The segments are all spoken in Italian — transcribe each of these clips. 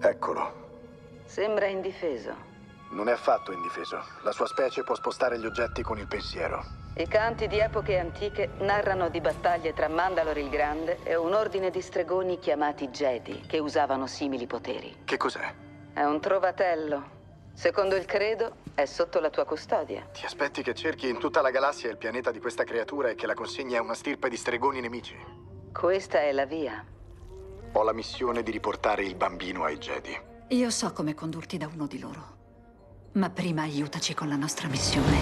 Eccolo. Sembra indifeso. Non è affatto indifeso. La sua specie può spostare gli oggetti con il pensiero. I canti di epoche antiche narrano di battaglie tra Mandalore il Grande e un ordine di stregoni chiamati Jedi, che usavano simili poteri. Che cos'è? È un trovatello. Secondo il credo, è sotto la tua custodia. Ti aspetti che cerchi in tutta la galassia il pianeta di questa creatura e che la consegni a una stirpe di stregoni nemici? Questa è la via. Ho la missione di riportare il bambino ai Jedi. Io so come condurti da uno di loro. Ma prima aiutaci con la nostra missione.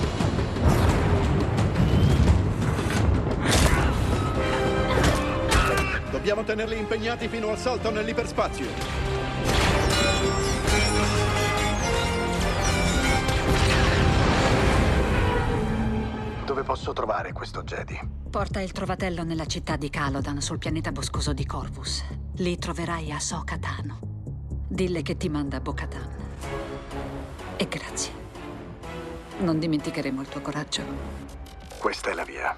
Dobbiamo tenerli impegnati fino al salto nell'iperspazio. Posso trovare questo Jedi? Porta il trovatello nella città di Calodan, sul pianeta boscoso di Corvus. Lì troverai Ahsoka Tano. Dille che ti manda Bo-Katan. E grazie. Non dimenticheremo il tuo coraggio. Questa è la via.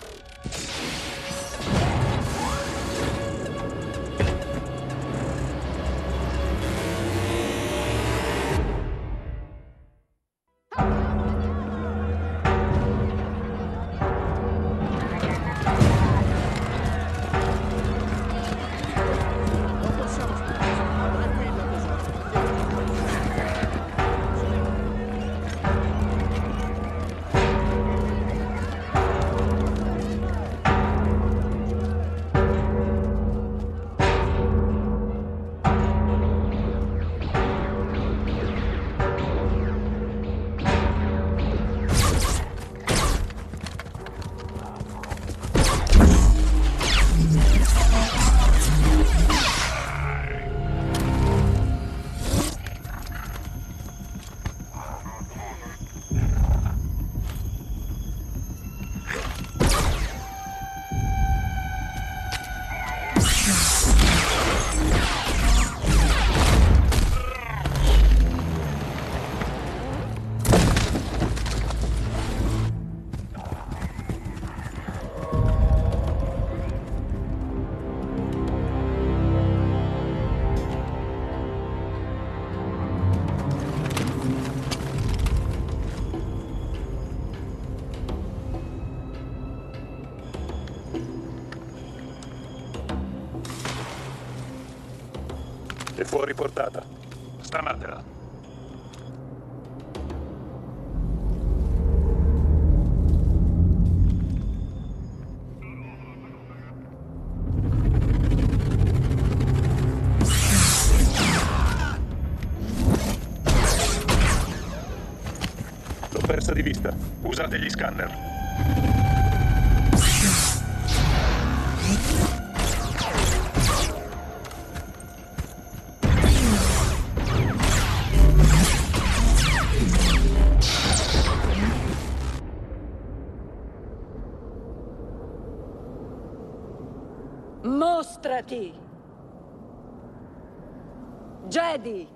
È fuori portata. Stamatela. L'ho persa di vista. Usate gli scanner. Jedi!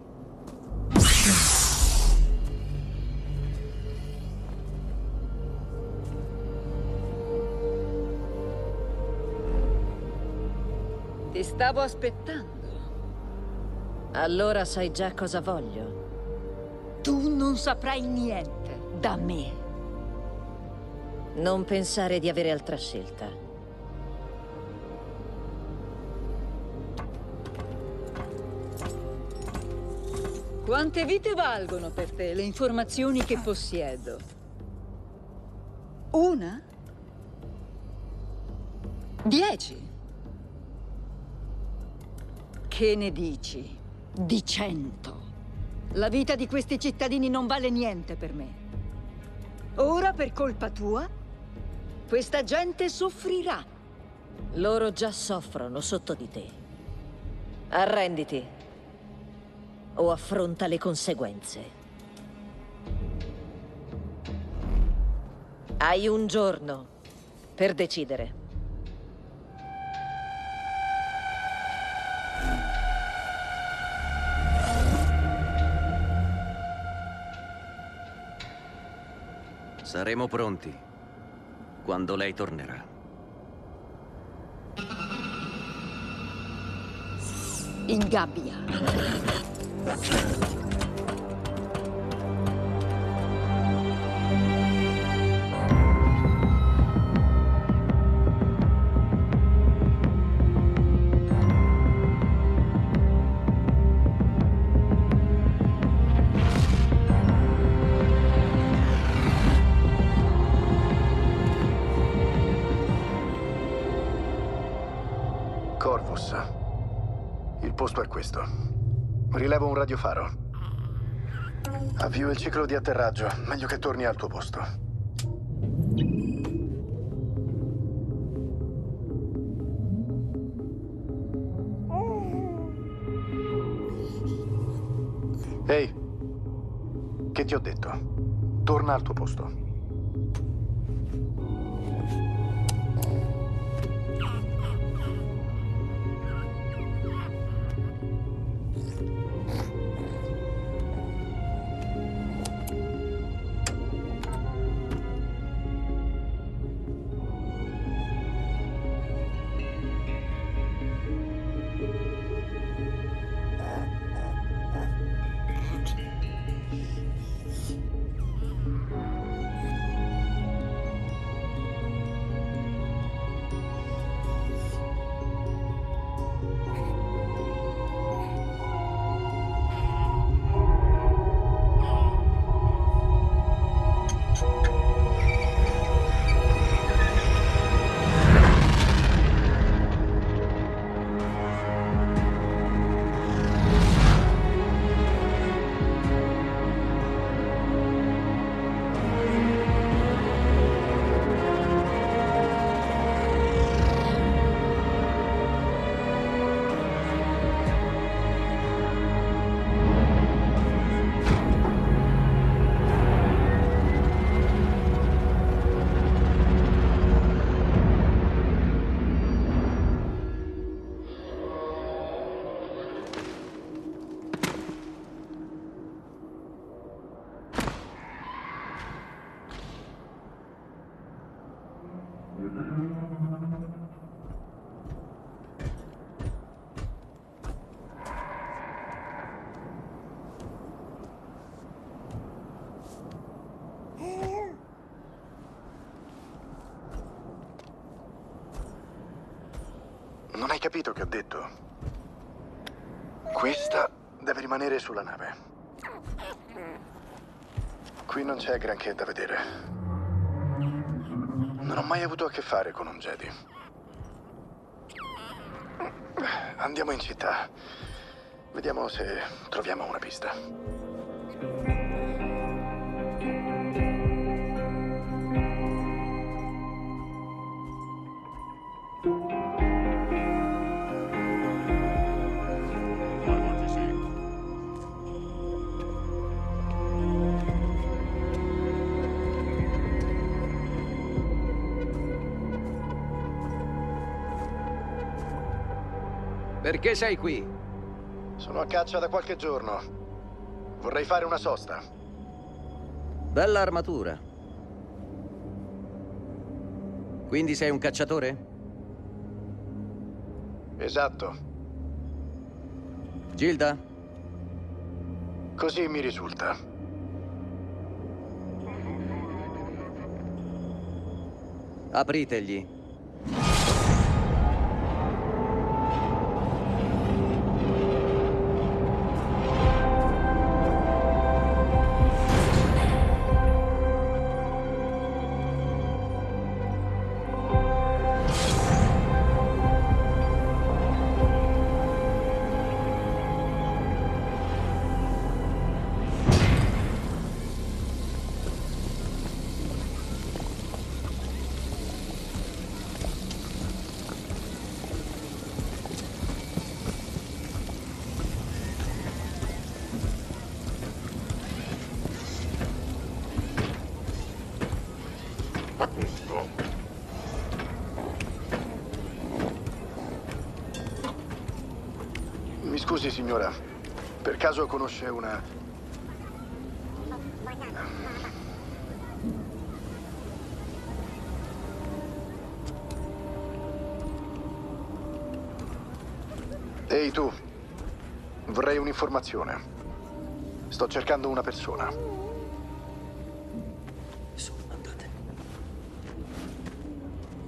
Ti stavo aspettando. Allora sai già cosa voglio. Tu non saprai niente da me. Non pensare di avere altra scelta. Quante vite valgono per te le informazioni che possiedo? Una? Dieci? Che ne dici? Di cento? La vita di questi cittadini non vale niente per me. Ora, per colpa tua, questa gente soffrirà. Loro già soffrono sotto di te. Arrenditi. O affronta le conseguenze. Hai un giorno per decidere. Saremo pronti quando lei tornerà. In gabbia. Thank you. Radiofaro. Avvio il ciclo di atterraggio. Meglio che torni al tuo posto. Ehi, che ti ho detto? Torna al tuo posto. Capito che ho detto? Questa deve rimanere sulla nave. Qui non c'è granché da vedere. Non ho mai avuto a che fare con un Jedi. Andiamo in città. Vediamo se troviamo una pista. Perché sei qui? Sono a caccia da qualche giorno. Vorrei fare una sosta. Bella armatura. Quindi sei un cacciatore? Esatto. Gilda? Così mi risulta. Apritegli. Scusi, signora. Per caso conosce una... Ehi tu, vorrei un'informazione. Sto cercando una persona. Sono andate.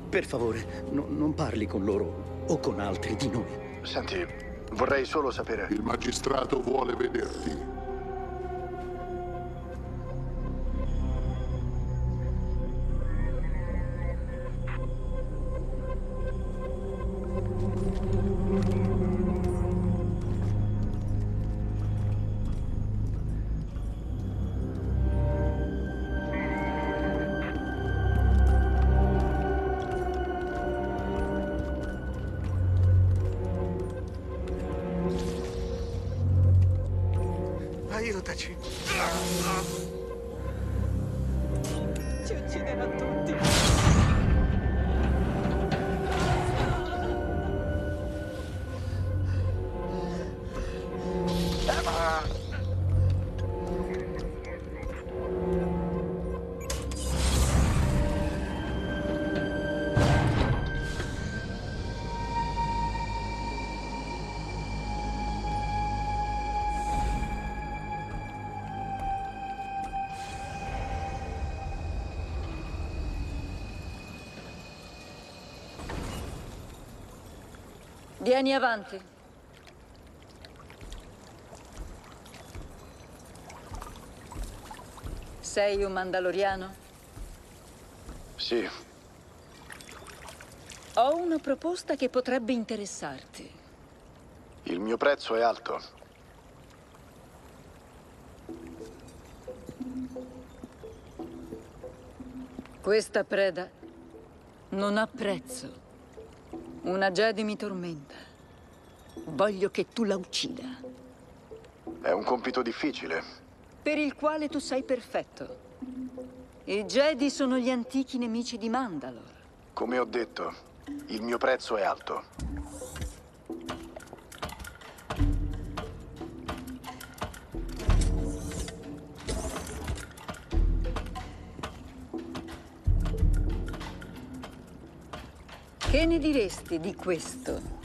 Per favore, no- non parli con loro o con altri di noi. Senti, vorrei solo sapere... Il magistrato vuole vederti. Vieni avanti. Sei un mandaloriano? Sì, Ho una proposta che potrebbe interessarti. il mio prezzo è alto. Questa preda non ha prezzo. Una Jedi mi tormenta. Voglio che tu la uccida, È un compito difficile. per il quale tu sei perfetto. I Jedi sono gli antichi nemici di Mandalore. Come ho detto, il mio prezzo è alto. Che ne diresti di questo?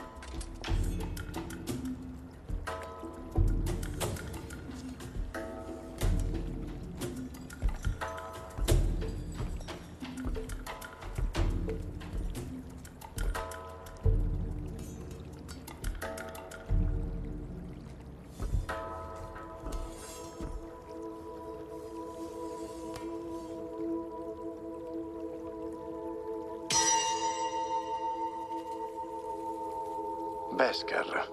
Beskar.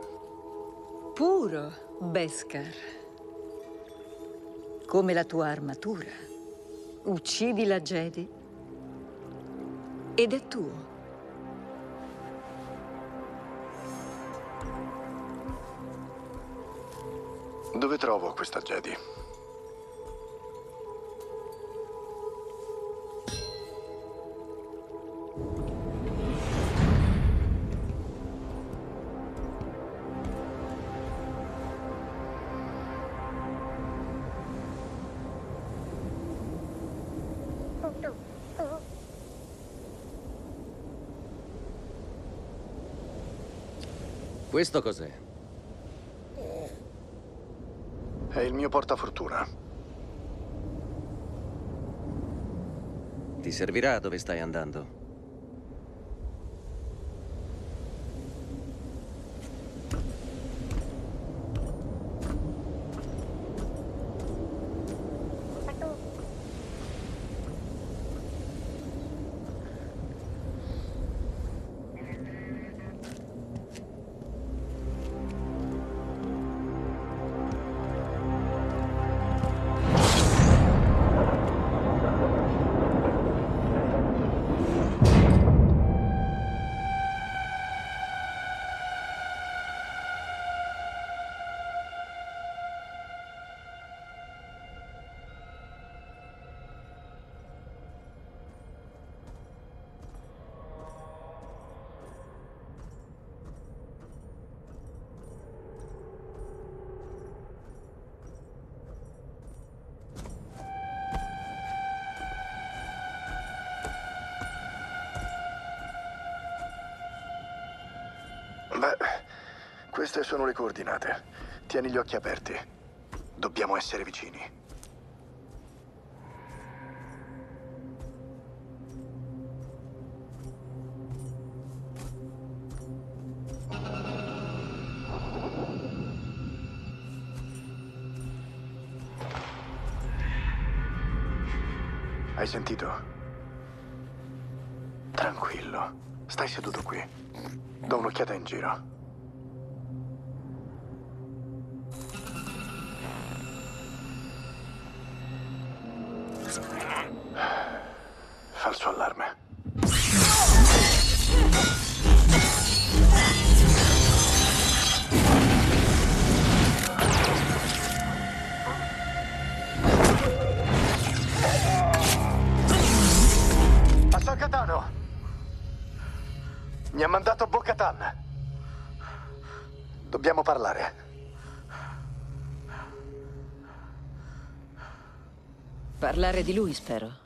Puro Beskar. Come la tua armatura. Uccidi la Jedi ed è tuo. Dove trovo questa Jedi? Questo cos'è? È il mio portafortuna. Ti servirà dove stai andando? Queste sono le coordinate. Tieni gli occhi aperti. Dobbiamo essere vicini. Hai sentito? Tranquillo. Stai seduto qui. Do un'occhiata in giro. Parlare di lui, spero.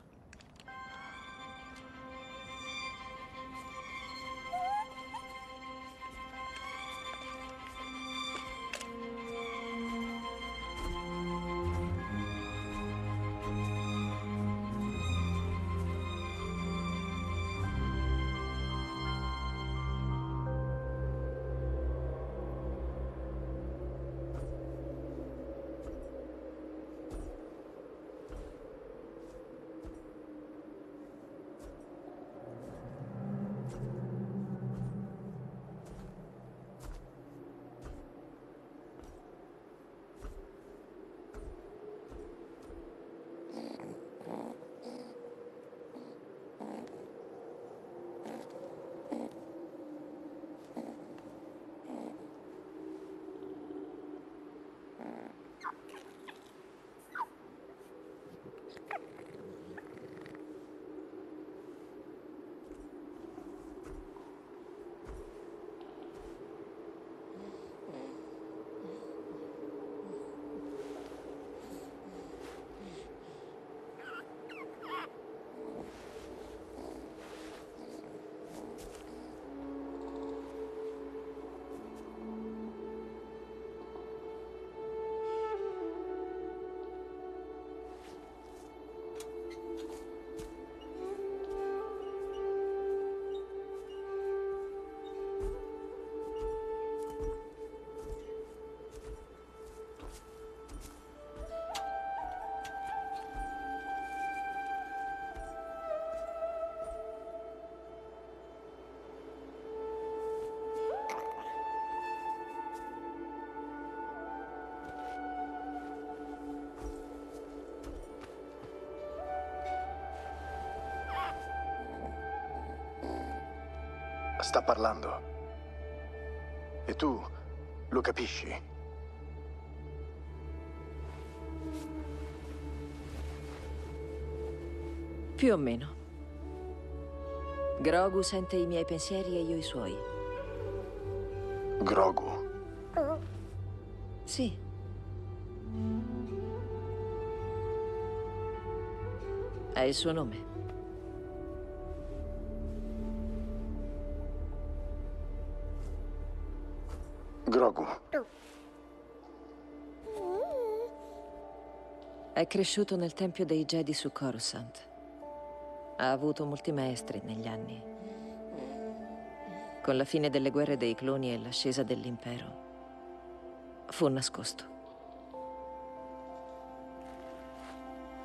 Sta parlando. E tu lo capisci? Più o meno. Grogu sente i miei pensieri e io i suoi. Grogu. Sì. È il suo nome. Cresciuto nel Tempio dei Jedi su Coruscant. Ha avuto molti maestri negli anni. Con la fine delle guerre dei cloni e l'ascesa dell'impero, fu nascosto.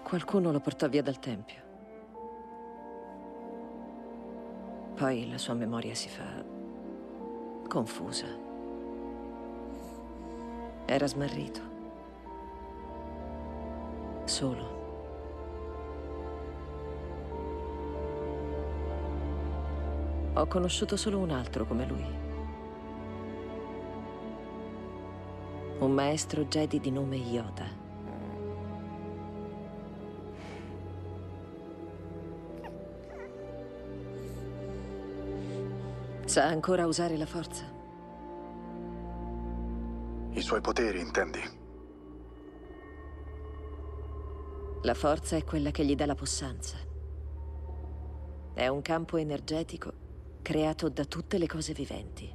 Qualcuno lo portò via dal Tempio. Poi la sua memoria si fa confusa. Era smarrito. Solo. Ho conosciuto solo un altro come lui. Un maestro Jedi di nome Yoda. Sa ancora usare la forza? I suoi poteri, intendi? La forza è quella che gli dà la possanza. È un campo energetico creato da tutte le cose viventi.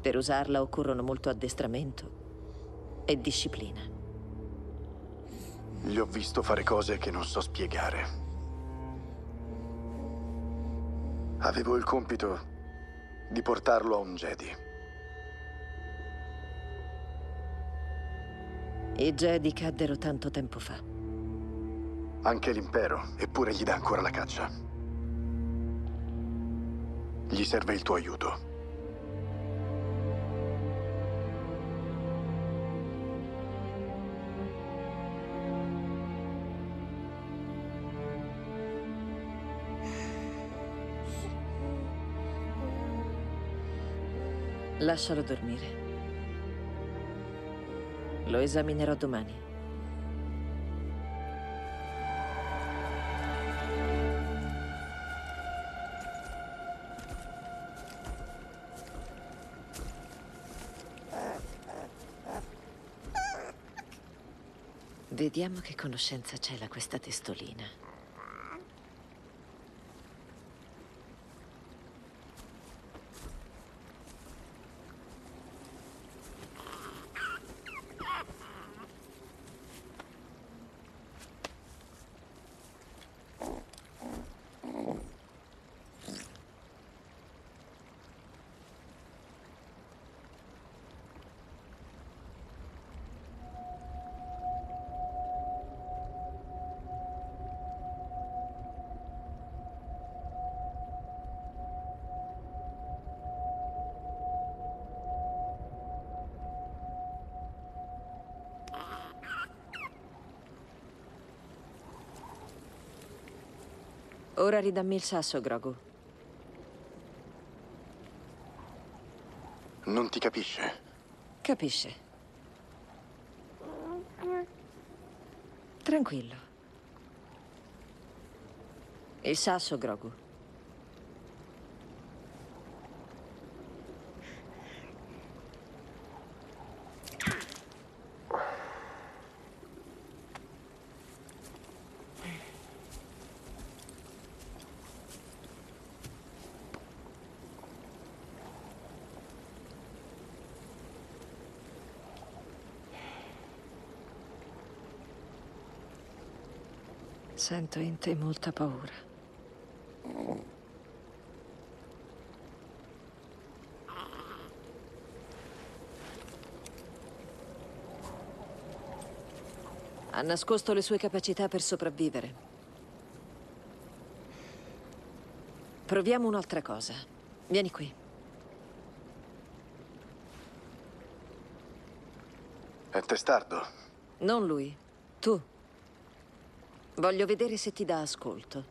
Per usarla occorrono molto addestramento e disciplina. Gli ho visto fare cose che non so spiegare. Avevo il compito di portarlo a un Jedi. I Jedi caddero tanto tempo fa. Anche l'impero, eppure gli dà ancora la caccia. Gli serve il tuo aiuto. Lascialo dormire. Lo esaminerò domani. Vediamo che conoscenza c'è la questa testolina. Ora ridammi il sasso, Grogu. Non ti capisce? Capisce. Tranquillo. Il sasso, Grogu. Sento in te molta paura. Ha nascosto le sue capacità per sopravvivere. Proviamo un'altra cosa. Vieni qui. È testardo. Non lui. Tu. Voglio vedere se ti dà ascolto.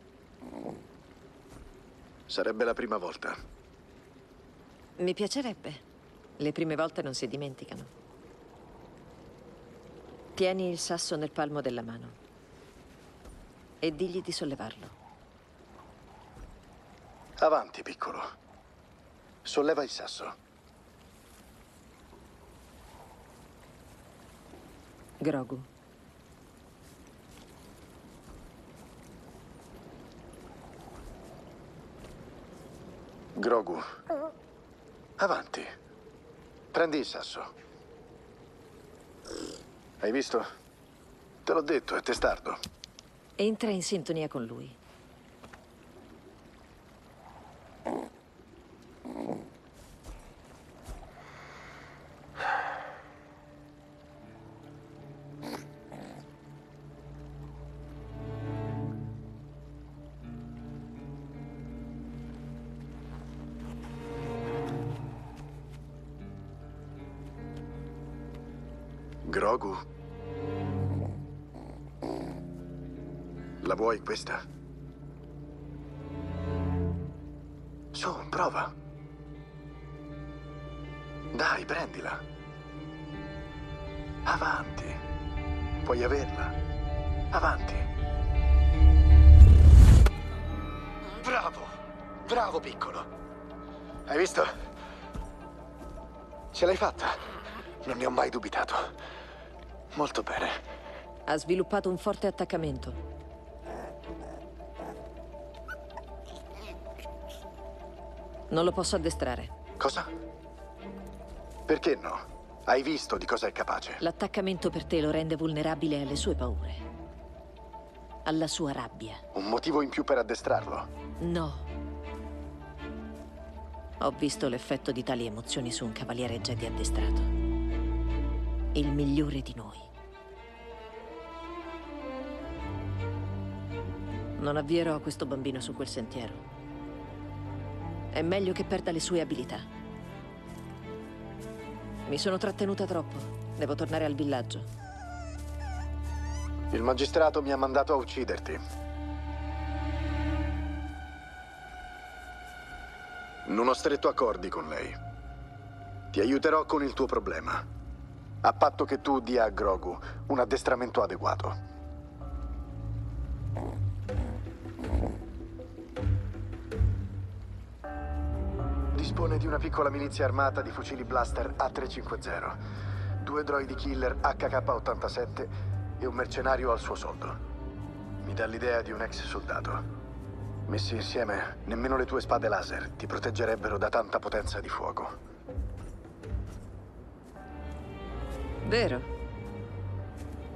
Sarebbe la prima volta. Mi piacerebbe. Le prime volte non si dimenticano. Tieni il sasso nel palmo della mano e digli di sollevarlo. Avanti, piccolo. Solleva il sasso. Grogu. Grogu. Avanti. Prendi il sasso. Hai visto? Te l'ho detto, è testardo. Entra in sintonia con lui. Vuoi questa? Su, prova. Dai, prendila. Avanti. Puoi averla. Avanti. Bravo. Bravo, piccolo. Hai visto? Ce l'hai fatta. Non ne ho mai dubitato. Molto bene. Ha sviluppato un forte attaccamento. Non lo posso addestrare. Cosa? Perché no? Hai visto di cosa è capace. L'attaccamento per te lo rende vulnerabile alle sue paure. Alla sua rabbia. Un motivo in più per addestrarlo. No. Ho visto l'effetto di tali emozioni su un cavaliere Jedi addestrato. Il migliore di noi. Non avvierò questo bambino su quel sentiero. È meglio che perda le sue abilità. Mi sono trattenuta troppo. Devo tornare al villaggio. Il magistrato mi ha mandato a ucciderti. Non ho stretto accordi con lei. Ti aiuterò con il tuo problema. A patto che tu dia a Grogu un addestramento adeguato. Dispone di una piccola milizia armata di fucili blaster A350, due droidi killer HK-87 e un mercenario al suo soldo. Mi dà l'idea di un ex soldato. Messi insieme, nemmeno le tue spade laser ti proteggerebbero da tanta potenza di fuoco. Vero.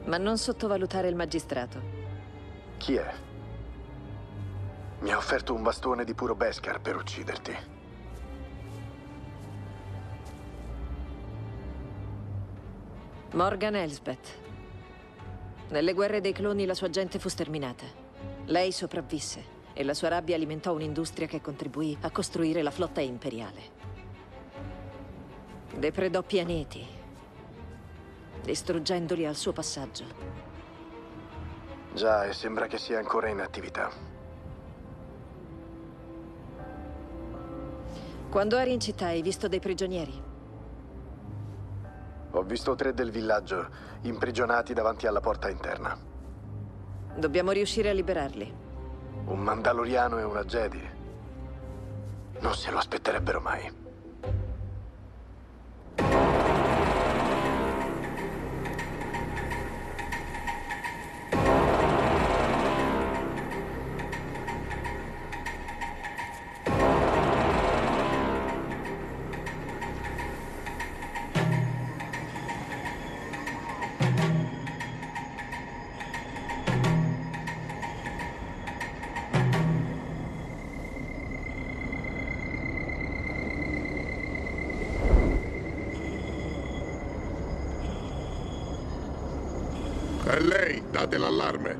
Ma non sottovalutare il magistrato. Chi è? Mi ha offerto un bastone di puro Beskar per ucciderti. Morgan Elsbeth. Nelle guerre dei cloni la sua gente fu sterminata. Lei sopravvisse e la sua rabbia alimentò un'industria che contribuì a costruire la flotta imperiale. Depredò pianeti, distruggendoli al suo passaggio. Già, e sembra che sia ancora in attività. Quando eri in città hai visto dei prigionieri? Ho visto tre del villaggio imprigionati davanti alla porta interna. Dobbiamo riuscire a liberarli. Un Mandaloriano e una Jedi. Non se lo aspetterebbero mai. È lei, date l'allarme.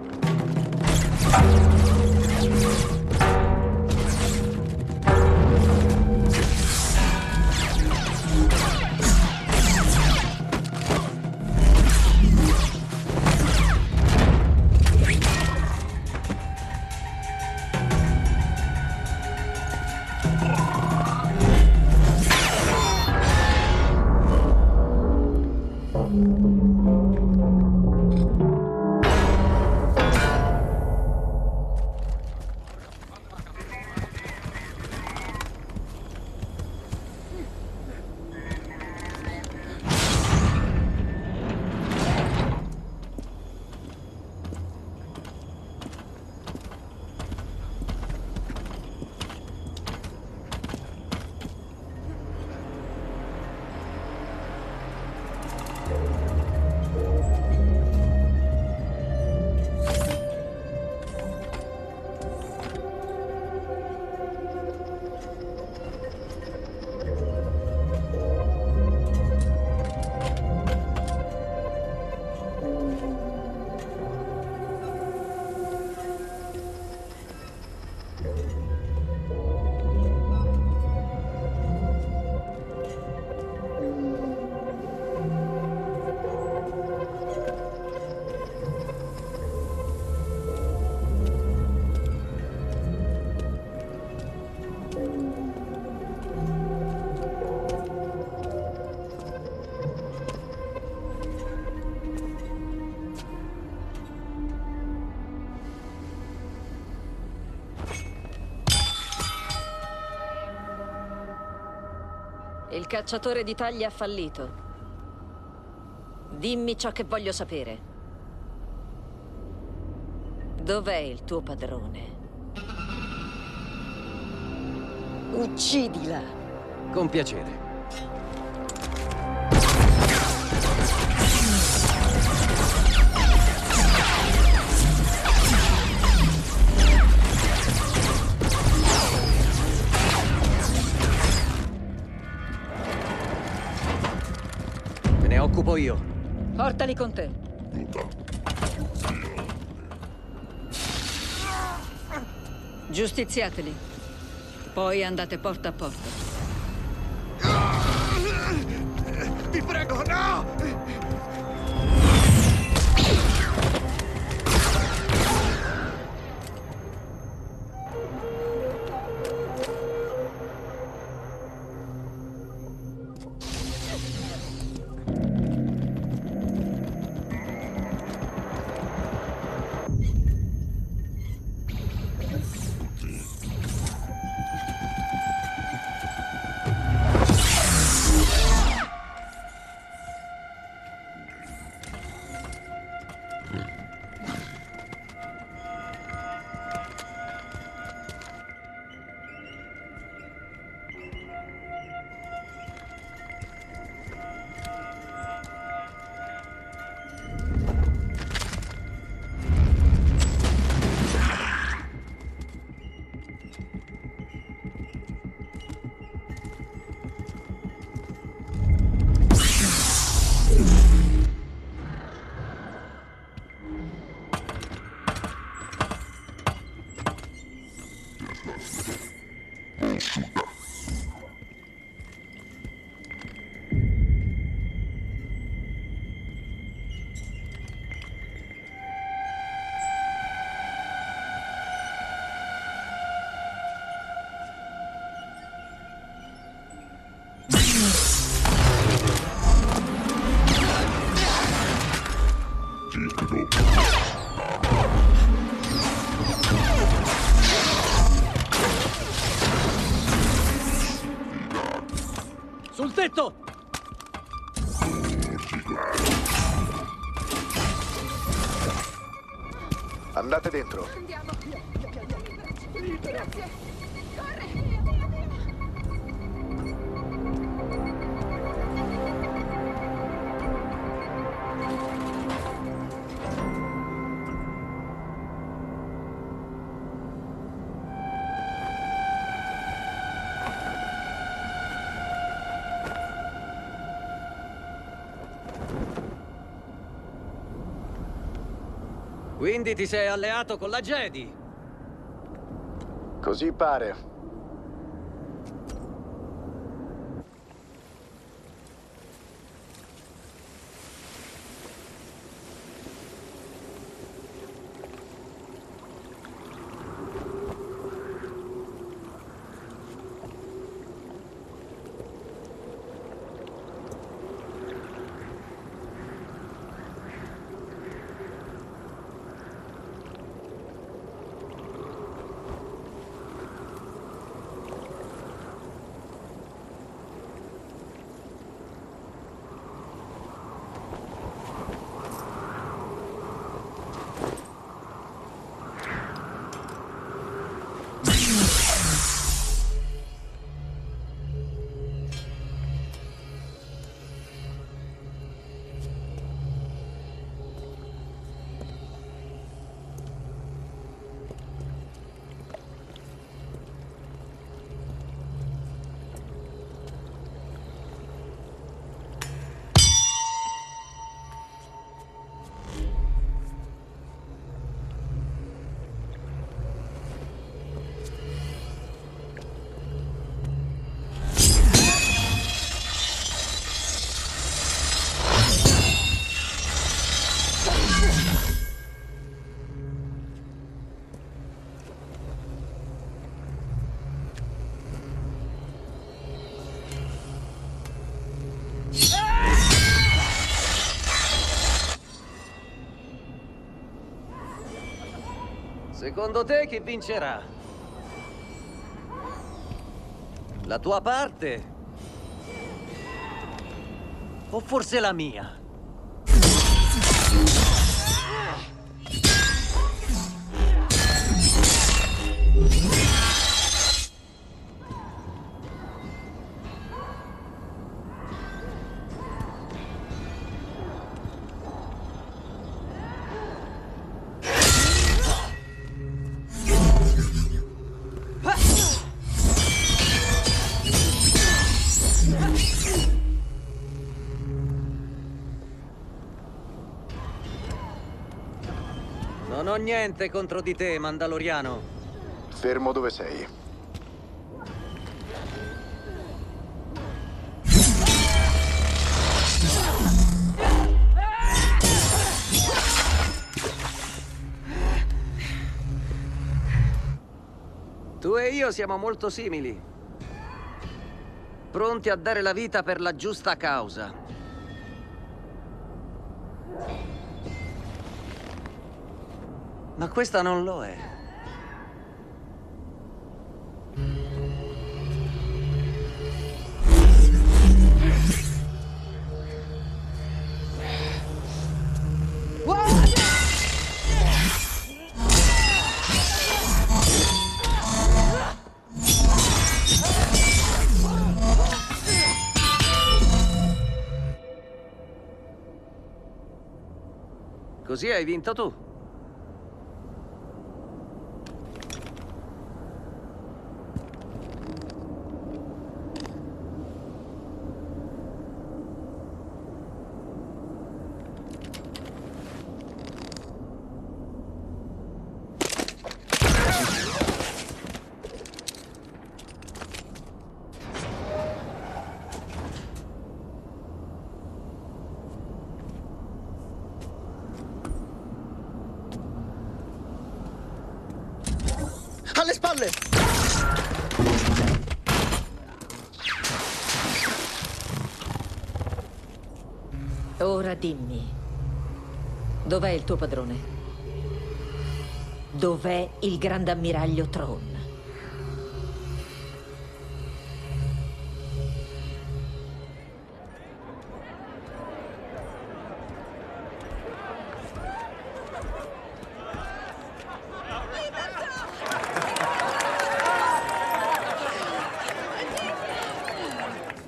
Cacciatore di taglia ha fallito. Dimmi ciò che voglio sapere. Dov'è il tuo padrone? Uccidila! Con piacere. Portali con te. Giustiziateli. Poi andate porta a porta. Quindi ti sei alleato con la Jedi? Così pare. Secondo te chi vincerà? La tua parte? O forse la mia? Niente contro di te, Mandaloriano. Fermo dove sei. Tu e io siamo molto simili. Pronti a dare la vita per la giusta causa. Ma questa non lo è. Così hai vinto tu. Alle spalle! Ora dimmi, dov'è il tuo padrone? Dov'è il grande ammiraglio Tron?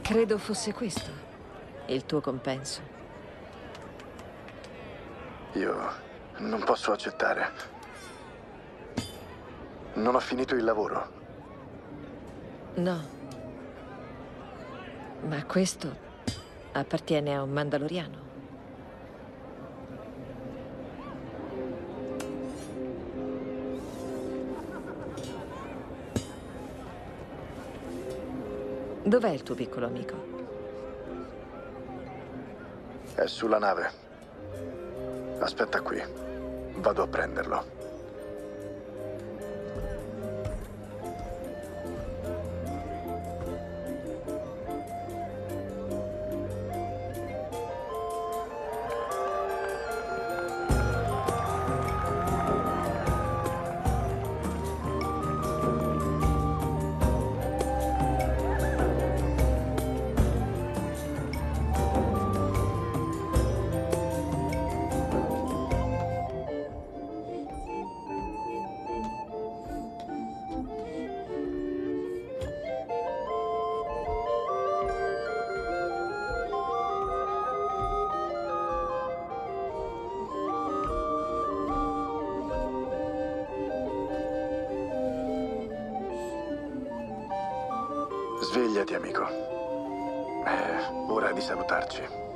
Credo fosse questo il tuo compenso. Io non posso accettare. Non ho finito il lavoro. No. Ma questo appartiene a un mandaloriano. Dov'è il tuo piccolo amico? È sulla nave. Aspetta qui. Vado a prenderlo. Svegliati, amico. È ora di salutarci.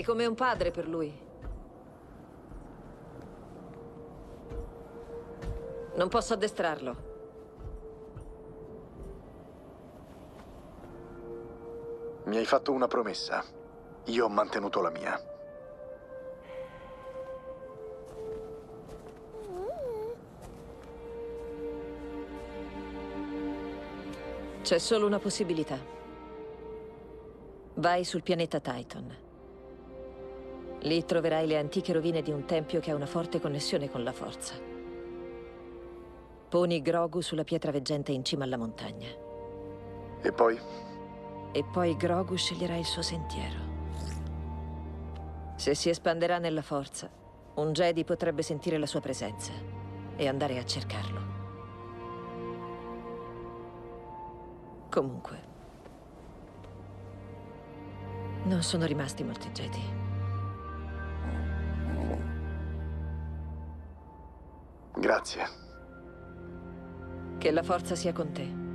Sei come un padre per lui. Non posso addestrarlo. Mi hai fatto una promessa. Io ho mantenuto la mia. C'è solo una possibilità. Vai sul pianeta Titan. Lì troverai le antiche rovine di un tempio che ha una forte connessione con la forza. Poni Grogu sulla pietra veggente in cima alla montagna. E poi? E poi Grogu sceglierà il suo sentiero. Se si espanderà nella forza, un Jedi potrebbe sentire la sua presenza e andare a cercarlo. Comunque, non sono rimasti molti Jedi. Grazie. Che la forza sia con te.